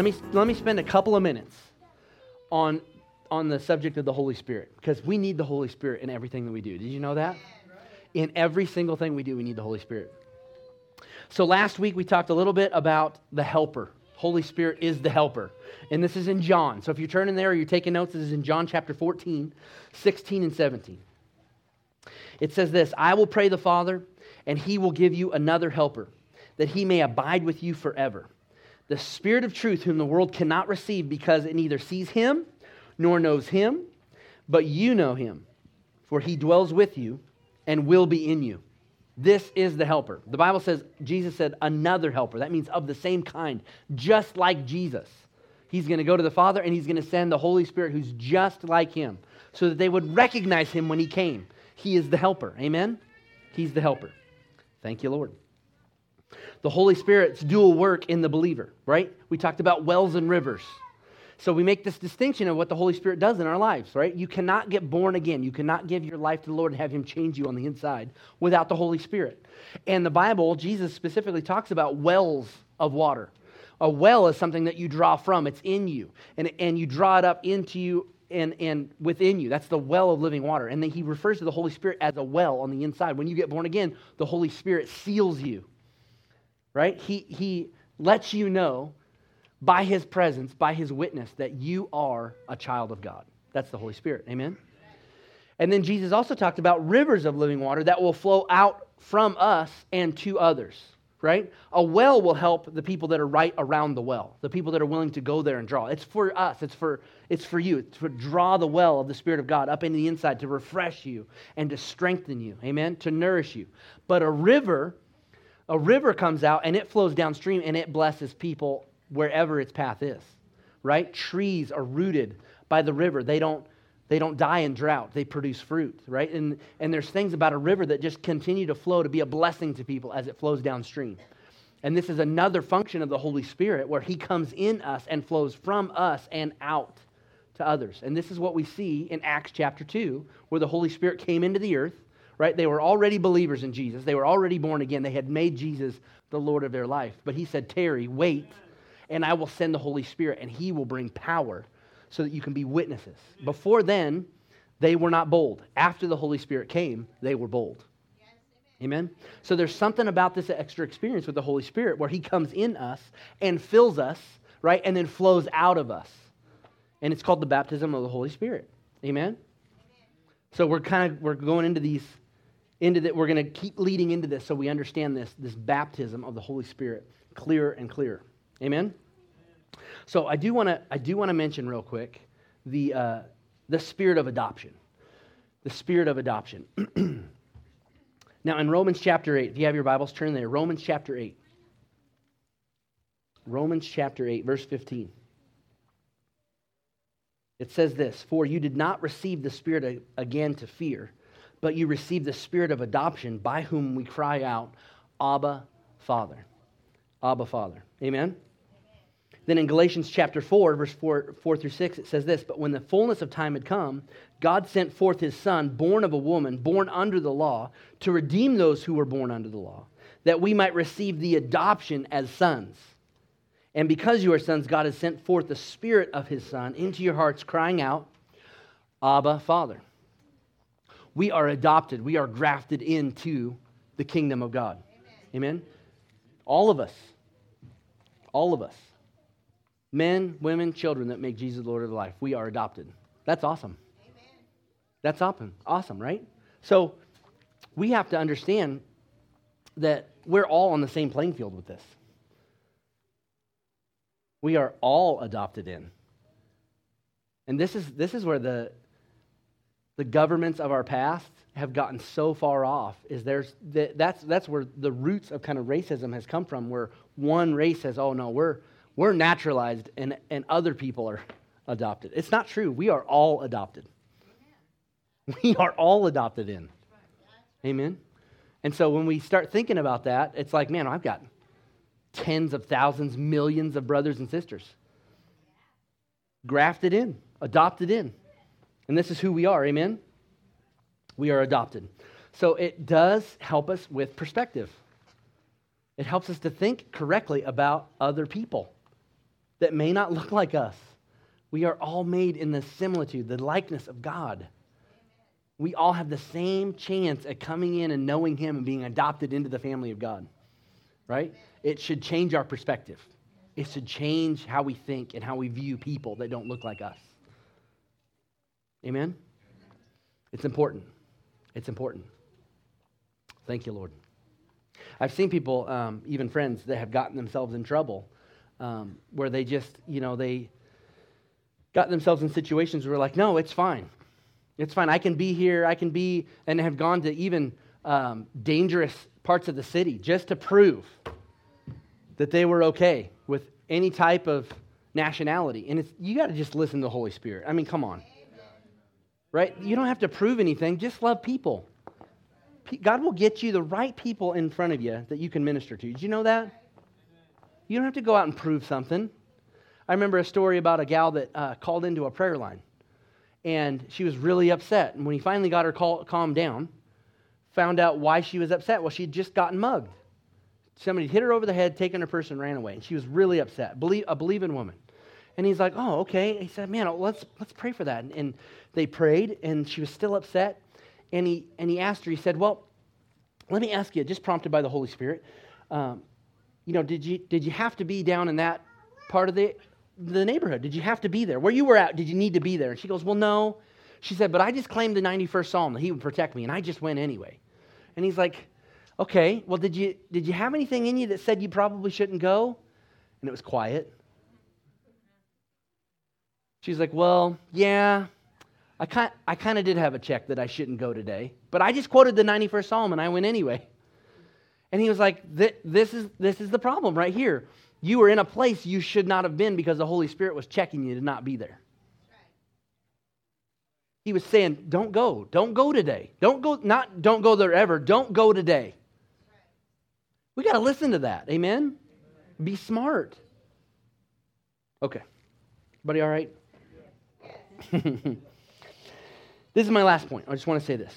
let me, let me spend a couple of minutes on, on the subject of the Holy Spirit because we need the Holy Spirit in everything that we do. Did you know that? In every single thing we do, we need the Holy Spirit. So last week we talked a little bit about the helper. Holy Spirit is the helper. And this is in John. So if you're turning there or you're taking notes, this is in John chapter 14, 16, and 17. It says this I will pray the Father, and he will give you another helper, that he may abide with you forever. The Spirit of truth, whom the world cannot receive because it neither sees him nor knows him, but you know him, for he dwells with you and will be in you. This is the helper. The Bible says, Jesus said, another helper. That means of the same kind, just like Jesus. He's going to go to the Father and he's going to send the Holy Spirit who's just like him so that they would recognize him when he came. He is the helper. Amen? He's the helper. Thank you, Lord. The Holy Spirit's dual work in the believer, right? We talked about wells and rivers. So we make this distinction of what the Holy Spirit does in our lives, right? You cannot get born again. You cannot give your life to the Lord and have Him change you on the inside without the Holy Spirit. And the Bible, Jesus specifically talks about wells of water. A well is something that you draw from, it's in you, and, and you draw it up into you and, and within you. That's the well of living water. And then he refers to the Holy Spirit as a well on the inside. When you get born again, the Holy Spirit seals you, right? He, he lets you know by his presence, by his witness, that you are a child of God. That's the Holy Spirit. Amen? And then Jesus also talked about rivers of living water that will flow out from us and to others, right? A well will help the people that are right around the well, the people that are willing to go there and draw. It's for us, it's for, it's for you, to draw the well of the Spirit of God up into the inside to refresh you and to strengthen you, amen? To nourish you. But a river, a river comes out and it flows downstream and it blesses people wherever its path is, right? Trees are rooted by the river. They don't, they don't die in drought, they produce fruit, right? And, and there's things about a river that just continue to flow to be a blessing to people as it flows downstream. And this is another function of the Holy Spirit where He comes in us and flows from us and out to others. And this is what we see in Acts chapter 2, where the Holy Spirit came into the earth, right? They were already believers in Jesus, they were already born again, they had made Jesus the Lord of their life. But He said, tarry, wait and I will send the Holy Spirit, and He will bring power so that you can be witnesses. Before then, they were not bold. After the Holy Spirit came, they were bold. amen. So there's something about this extra experience with the Holy Spirit where He comes in us and fills us, right, and then flows out of us. And it's called the baptism of the Holy Spirit. Amen. So we're kind of we're going into these into that we're going to keep leading into this so we understand this this baptism of the Holy Spirit clearer and clearer. Amen. So I do want to I do want to mention real quick the uh, the spirit of adoption. The spirit of adoption. now in Romans chapter 8, if you have your Bibles, turn there. Romans chapter 8. Romans chapter 8, verse 15. It says this For you did not receive the Spirit again to fear, but you receive the Spirit of adoption, by whom we cry out, Abba, Father. Abba, Father. Amen? Then in Galatians chapter 4, verse 4, 4 through 6, it says this But when the fullness of time had come, God sent forth his Son, born of a woman, born under the law, to redeem those who were born under the law, that we might receive the adoption as sons. And because you are sons, God has sent forth the Spirit of his Son into your hearts, crying out, Abba, Father. We are adopted, we are grafted into the kingdom of God. Amen? Amen? All of us. All of us men, women, children that make Jesus Lord of life. We are adopted. That's awesome. Amen. That's awesome. Awesome, right? So we have to understand that we're all on the same playing field with this. We are all adopted in. And this is, this is where the, the governments of our past have gotten so far off is there's that's that's where the roots of kind of racism has come from where one race says oh no we're we're naturalized and, and other people are adopted. It's not true. We are all adopted. We are all adopted in. Amen. And so when we start thinking about that, it's like, man, I've got tens of thousands, millions of brothers and sisters grafted in, adopted in. And this is who we are. Amen. We are adopted. So it does help us with perspective. It helps us to think correctly about other people. that may not look like us. We are all made in the similitude, the likeness of God. We all have the same chance at coming in and knowing Him and being adopted into the family of God, right? It should change our perspective. It should change how we think and how we view people that don't look like us. Amen? It's important. It's important. Thank you, Lord. I've seen people, um, even friends, that have gotten themselves in trouble um, where they just, you know, they got themselves in situations where like, no, it's fine. It's fine. I can be here. I can be, and have gone to even um, dangerous parts of the city just to prove that they were okay with any type of nationality. And it's, you got to just listen to the Holy Spirit. I mean, come on. Right? You don't have to prove anything, just love people. God will get you the right people in front of you that you can minister to. Did you know that? You don't have to go out and prove something. I remember a story about a gal that uh, called into a prayer line, and she was really upset. And when he finally got her calmed down, found out why she was upset. Well, she'd just gotten mugged. Somebody hit her over the head, taken her purse, and ran away. And she was really upset. Believe, a believing woman. And he's like, "Oh, okay." He said, "Man, let's let's pray for that." And, and they prayed, and she was still upset and he, and he asked her, he said, Well, let me ask you, just prompted by the Holy Spirit, um, you know, did you, did you have to be down in that part of the, the neighborhood? Did you have to be there? Where you were at, did you need to be there? And she goes, Well, no. She said, But I just claimed the 91st Psalm that he would protect me, and I just went anyway. And he's like, Okay, well, did you, did you have anything in you that said you probably shouldn't go? And it was quiet. She's like, Well, yeah, I kind, I kind of did have a check that I shouldn't go today, but I just quoted the 91st Psalm and I went anyway. And he was like, this is, this is the problem right here. You were in a place you should not have been because the Holy Spirit was checking you to not be there. He was saying, don't go. Don't go today. Don't go, not don't go there ever. Don't go today. We got to listen to that. Amen? Be smart. Okay. Buddy, all right? This is my last point. I just want to say this.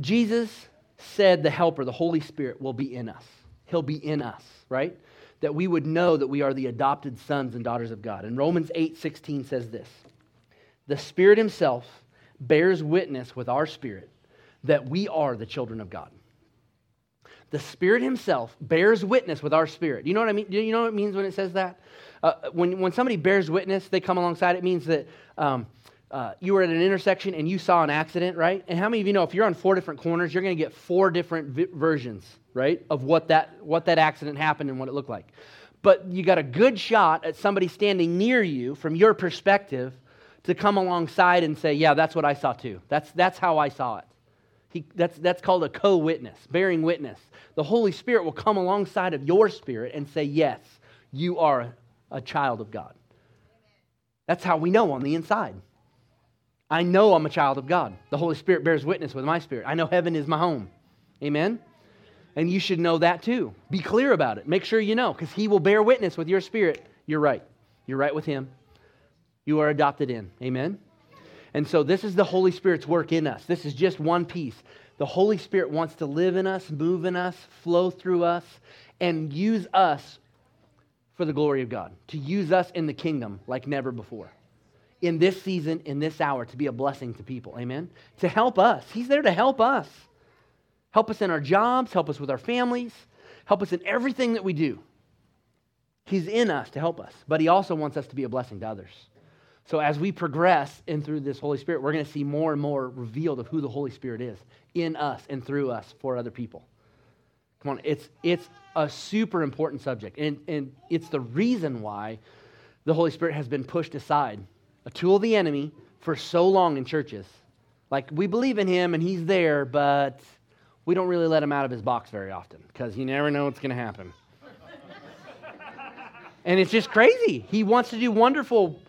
Jesus said the Helper, the Holy Spirit, will be in us. He'll be in us, right? That we would know that we are the adopted sons and daughters of God. And Romans 8 16 says this The Spirit Himself bears witness with our spirit that we are the children of God. The Spirit Himself bears witness with our spirit. You know what I mean? You know what it means when it says that? Uh, when, when somebody bears witness, they come alongside, it means that um, uh, you were at an intersection and you saw an accident, right? And how many of you know if you're on four different corners, you're going to get four different vi- versions, right, of what that what that accident happened and what it looked like. But you got a good shot at somebody standing near you from your perspective to come alongside and say, "Yeah, that's what I saw too. That's that's how I saw it." He, that's that's called a co-witness, bearing witness. The Holy Spirit will come alongside of your spirit and say, "Yes, you are a child of God." That's how we know on the inside. I know I'm a child of God. The Holy Spirit bears witness with my spirit. I know heaven is my home. Amen? And you should know that too. Be clear about it. Make sure you know, because He will bear witness with your spirit. You're right. You're right with Him. You are adopted in. Amen? And so this is the Holy Spirit's work in us. This is just one piece. The Holy Spirit wants to live in us, move in us, flow through us, and use us for the glory of God, to use us in the kingdom like never before in this season, in this hour, to be a blessing to people. Amen? To help us. He's there to help us. Help us in our jobs, help us with our families, help us in everything that we do. He's in us to help us, but He also wants us to be a blessing to others. So as we progress in through this Holy Spirit, we're going to see more and more revealed of who the Holy Spirit is in us and through us for other people. Come on, it's, it's a super important subject, and, and it's the reason why the Holy Spirit has been pushed aside a tool of the enemy for so long in churches. Like, we believe in him and he's there, but we don't really let him out of his box very often because you never know what's going to happen. and it's just crazy. He wants to do wonderful,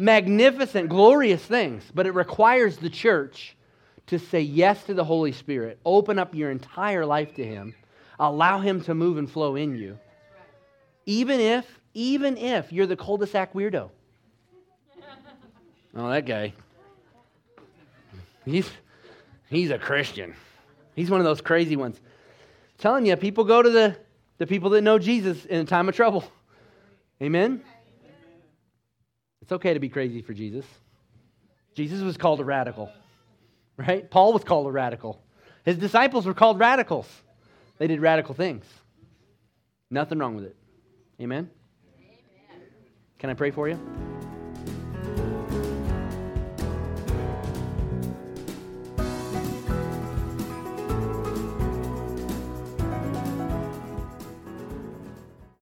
magnificent, glorious things, but it requires the church to say yes to the Holy Spirit, open up your entire life to him, allow him to move and flow in you. Even if, even if you're the cul-de-sac weirdo. Oh, that guy. He's, he's a Christian. He's one of those crazy ones. I'm telling you, people go to the, the people that know Jesus in a time of trouble. Amen? It's okay to be crazy for Jesus. Jesus was called a radical, right? Paul was called a radical. His disciples were called radicals. They did radical things. Nothing wrong with it. Amen? Amen. Can I pray for you?